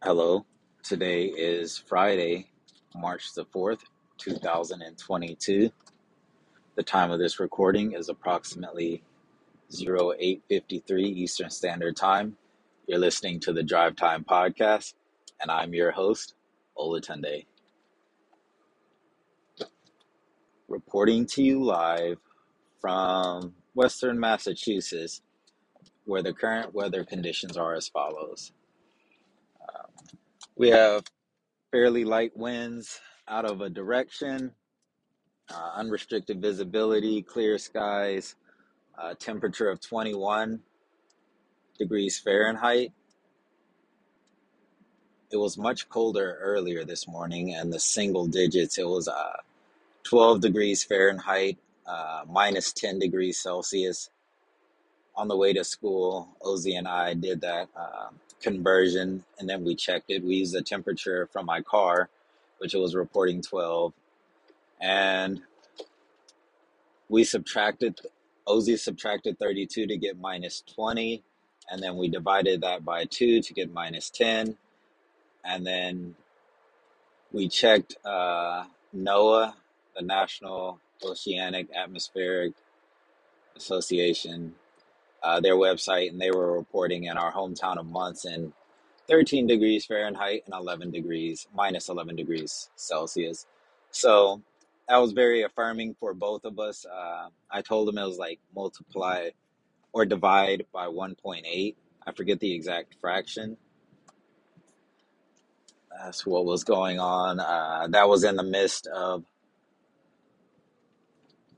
Hello. Today is Friday, March the 4th, 2022. The time of this recording is approximately 0853 Eastern Standard Time. You're listening to the Drive Time Podcast, and I'm your host, Olatunde. Reporting to you live from Western Massachusetts, where the current weather conditions are as follows. We have fairly light winds out of a direction, uh, unrestricted visibility, clear skies, uh, temperature of 21 degrees Fahrenheit. It was much colder earlier this morning, and the single digits, it was uh, 12 degrees Fahrenheit, uh, minus 10 degrees Celsius. On the way to school, Ozzy and I did that uh, conversion, and then we checked it. We used the temperature from my car, which it was reporting 12, and we subtracted, Ozzy subtracted 32 to get minus 20, and then we divided that by 2 to get minus 10, and then we checked uh, NOAA, the National Oceanic Atmospheric Association, uh, their website, and they were reporting in our hometown of Monson 13 degrees Fahrenheit and 11 degrees, minus 11 degrees Celsius. So that was very affirming for both of us. Uh, I told them it was like multiply or divide by 1.8. I forget the exact fraction. That's what was going on. Uh, that was in the midst of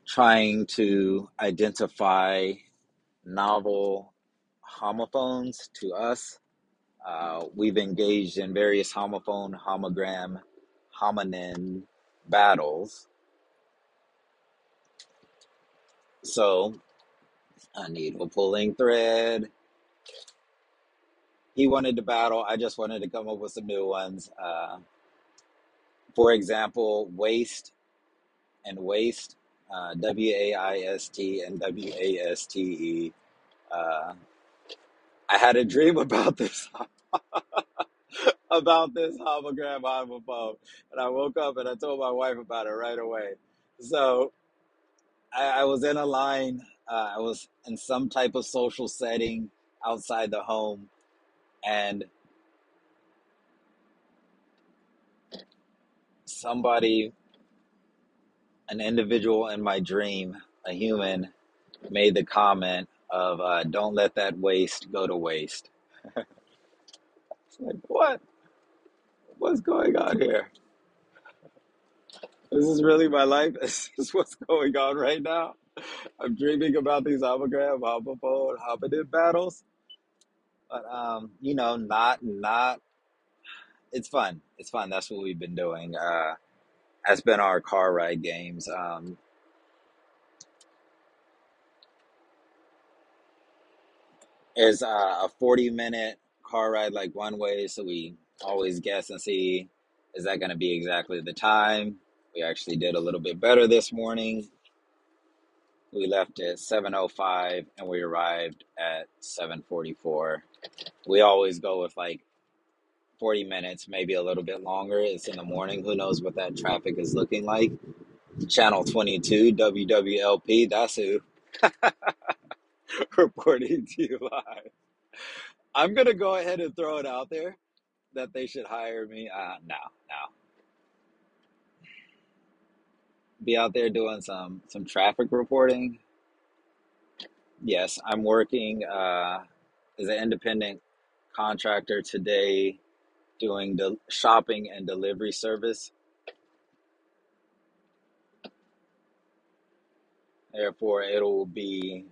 trying to identify novel homophones to us. Uh, we've engaged in various homophone, homogram, hominin battles. So I need a pulling thread. He wanted to battle. I just wanted to come up with some new ones. Uh, for example, waste and waste, uh, W A I S T and W A S T E. Uh, I had a dream about this about this hologram homophone, and I woke up and I told my wife about it right away. So I, I was in a line. Uh, I was in some type of social setting outside the home, and somebody, an individual in my dream, a human, made the comment of uh, "Don't let that waste go to waste." It's like what? What's going on here? This is really my life. This is what's going on right now. I'm dreaming about these hologram, homophone, hominid battles, but um, you know, not not. It's fun. It's fun. That's what we've been doing. Uh, has been our car ride games. Um, is uh, a 40 minute car ride like one way, so we always guess and see is that going to be exactly the time. We actually did a little bit better this morning. We left at 7:05 and we arrived at 7:44. We always go with like 40 minutes, maybe a little bit longer. It's in the morning. Who knows what that traffic is looking like? Channel 22, WWLP. That's who reporting to you live. I'm gonna go ahead and throw it out there that they should hire me. Uh, no, no. Be out there doing some some traffic reporting. Yes, I'm working uh, as an independent contractor today, doing the shopping and delivery service. Therefore, it'll be,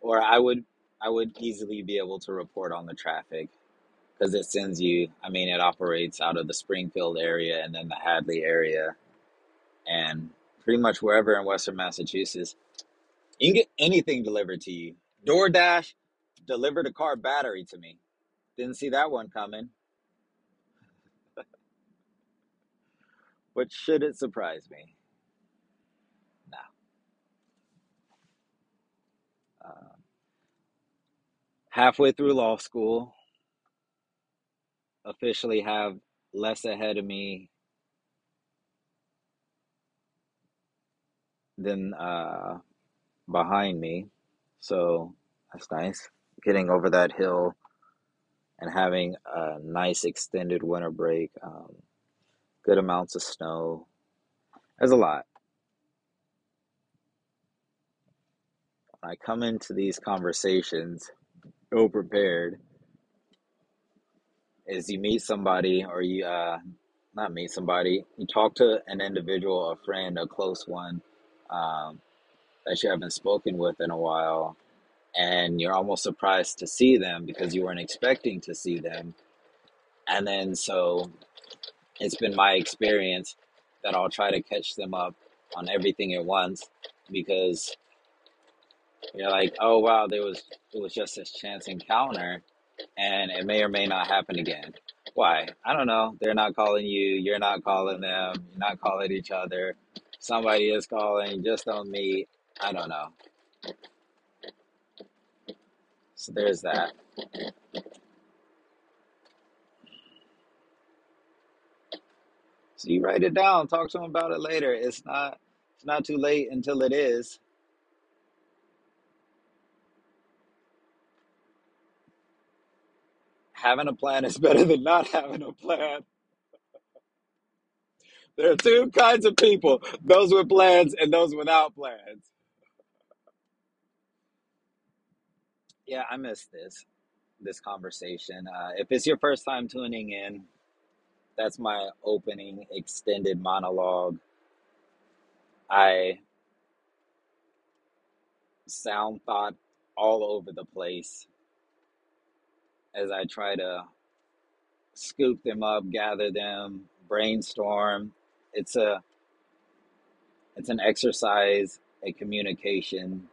or I would, I would easily be able to report on the traffic because it sends you. I mean, it operates out of the Springfield area and then the Hadley area, and pretty much wherever in Western Massachusetts, you can get anything delivered to you. DoorDash delivered a car battery to me. Didn't see that one coming, but should it surprise me? No. Uh, halfway through law school, officially have less ahead of me than uh, behind me. So that's nice. Getting over that hill and having a nice extended winter break, um, good amounts of snow. There's a lot. I come into these conversations ill prepared, is you meet somebody or you uh, not meet somebody, you talk to an individual, a friend, a close one um, that you haven't spoken with in a while, and you're almost surprised to see them because you weren't expecting to see them. And then so it's been my experience that I'll try to catch them up on everything at once because you're like, oh wow, there was it was just this chance encounter and it may or may not happen again. Why? I don't know. They're not calling you, you're not calling them, you're not calling each other. Somebody is calling, just on me. I don't know. So there's that. So you write it down, talk to them about it later. It's not it's not too late until it is. Having a plan is better than not having a plan. There are two kinds of people, those with plans and those without plans. Yeah, I miss this this conversation. Uh, if it's your first time tuning in, that's my opening extended monologue. I sound thought all over the place as I try to scoop them up, gather them, brainstorm. It's a it's an exercise, a communication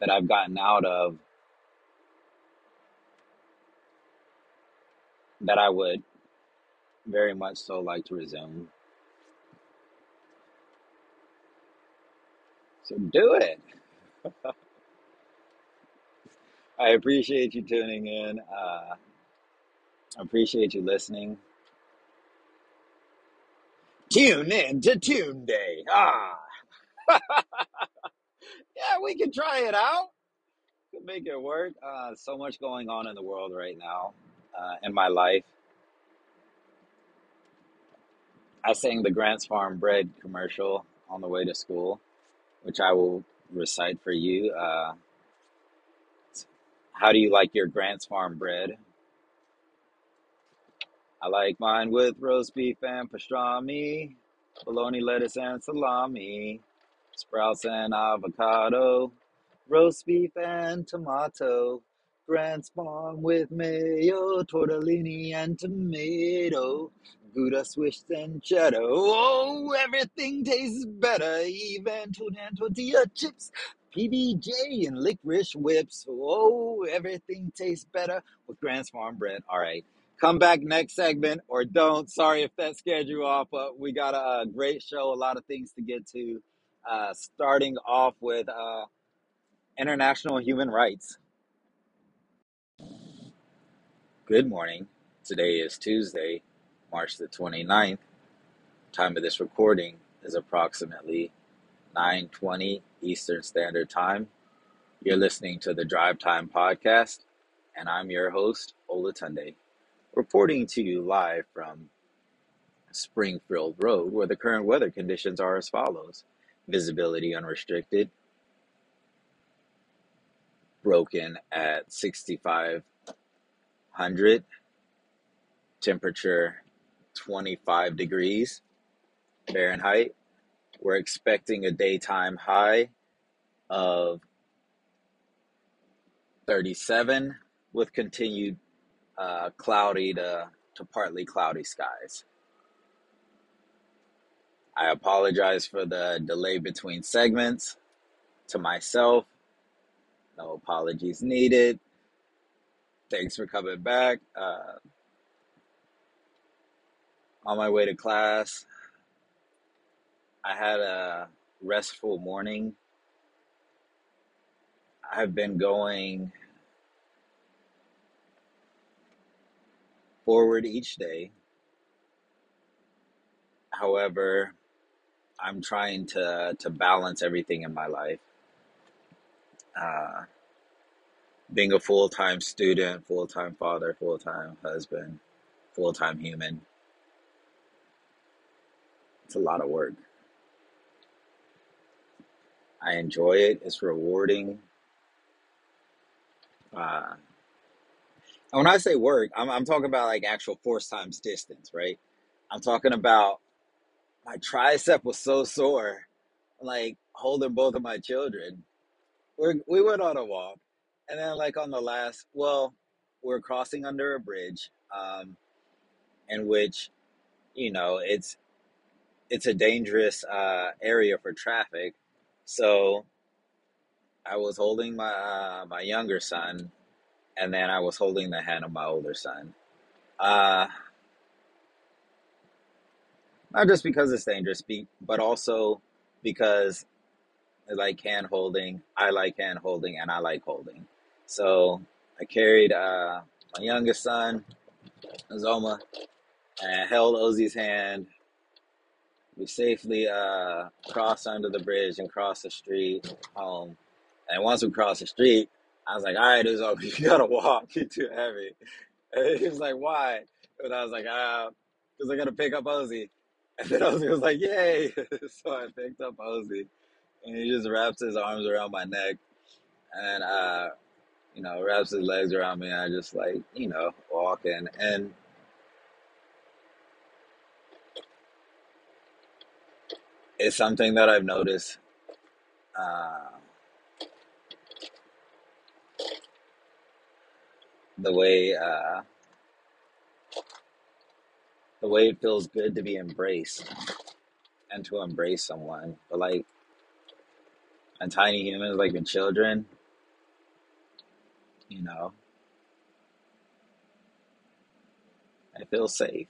that I've gotten out of that I would very much so like to resume. So do it. I appreciate you tuning in. Uh, I appreciate you listening. Tune in to Tune Day. Ah, yeah, we can try it out. Could make it work. Uh, so much going on in the world right now. Uh, in my life, I sang the Grants Farm bread commercial on the way to school, which I will recite for you. Uh, how do you like your Grants Farm bread? I like mine with roast beef and pastrami, bologna, lettuce, and salami, sprouts and avocado, roast beef and tomato, Grant's Farm with mayo, tortellini and tomato, Gouda, Swiss, and cheddar. Oh, everything tastes better, even tuna and tortilla chips, PBJ and licorice whips. Oh, everything tastes better with Grant's Farm bread. All right. Come back next segment or don't. Sorry if that scared you off, but we got a, great show, a lot of things to get to. Uh, starting off with uh, international human rights. Good morning. Today is Tuesday, March the 29th. Time of this recording is approximately 9:20 Eastern Standard Time. You're listening to the Drive Time podcast, and I'm your host, Olatunde, reporting to you live from Springfield Road, where the current weather conditions are as follows: visibility unrestricted, broken at 6500, temperature 25 degrees Fahrenheit. We're expecting a daytime high of 37 with continued uh, cloudy to, to partly cloudy skies. I apologize for the delay between segments. To myself, no apologies needed. Thanks for coming back. Uh, on my way to class, I had a restful morning. I've been going forward each day. However, I'm trying to to balance everything in my life. Uh, being a full time student, full time father, full time husband, full time human. It's a lot of work. I enjoy it. It's rewarding. Uh, and when I say work, I'm, I'm talking about like actual force times distance, right? I'm talking about my tricep was so sore, like holding both of my children. We we went on a walk, and then like on the last, well, we're crossing under a bridge, um, in which you know it's it's a dangerous uh, area for traffic. So I was holding my uh, my younger son, and then I was holding the hand of my older son. Uh, not just because it's dangerous, but also because like hand holding. I like hand holding, and I like holding. So I carried uh, my youngest son, Zoma, and I held Ozzy's hand. We safely uh, crossed under the bridge and crossed the street home. And once we crossed the street, I was like, "All right, Uzo, you gotta walk. You're too heavy." And he was like, "Why?" And I was like, "Ah, because I gotta pick up Ozzy." And then Ozzy was like, "Yay!" so I picked up Ozzy, and he just wraps his arms around my neck, and uh, you know, wraps his legs around me. I just like, you know, walking, and it's something that I've noticed. Uh, the way uh, the way it feels good to be embraced and to embrace someone, but like and tiny humans, like in children, you know, I feel safe,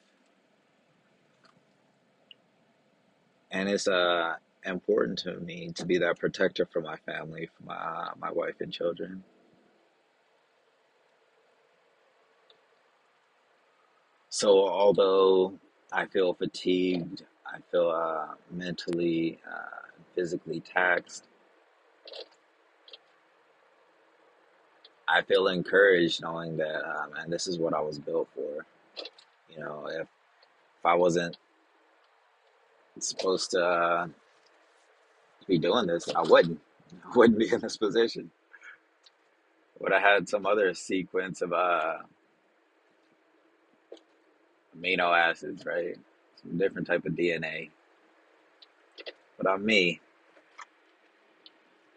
and it's uh important to me to be that protector for my family, for my uh, my wife and children. So although I feel fatigued, I feel uh, mentally, uh, physically taxed. I feel encouraged knowing that, uh, man, this is what I was built for. You know, if if I wasn't supposed to uh, be doing this, I wouldn't. I wouldn't be in this position. Would have had some other sequence of uh, amino acids, right? Some different type of DNA. But I'm me.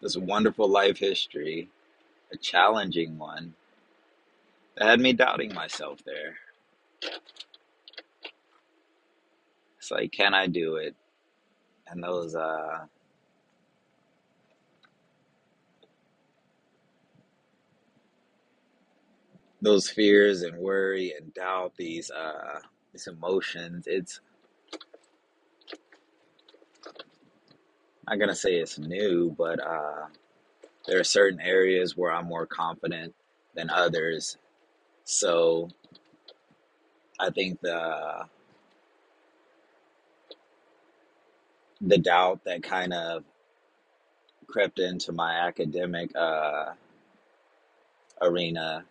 This wonderful life history, a challenging one, that had me doubting myself there. It's like, can I do it? And those uh those fears and worry and doubt, these uh these emotions, it's I'm not gonna say it's new, but uh there are certain areas where I'm more confident than others. So I think the the doubt that kind of crept into my academic uh, arena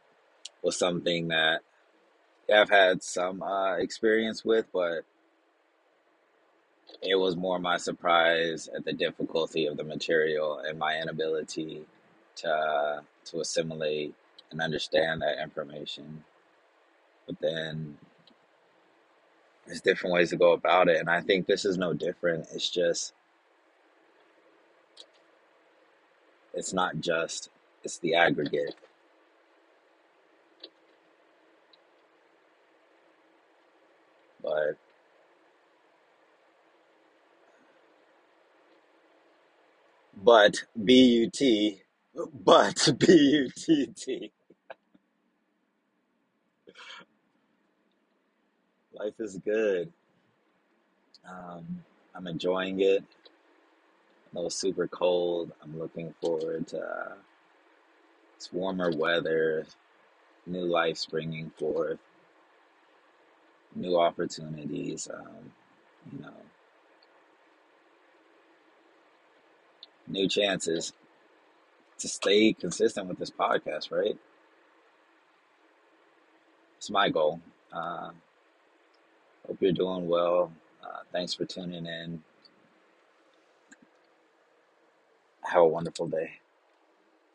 was something that I've had some uh, experience with, but it was more my surprise at the difficulty of the material and my inability to to assimilate and understand that information. But then there's different ways to go about it, and I think this is no different. It's just it's not just it's the aggregate, but but B U T, but B U T T. Life is good. Um, I'm enjoying it. It's super cold, I'm looking forward to uh, it's warmer weather, new life springing forth. new opportunities, um, you know, new chances to stay consistent with this podcast, right? It's my goal. Uh, hope you're doing well. Uh, thanks for tuning in. Have a wonderful day.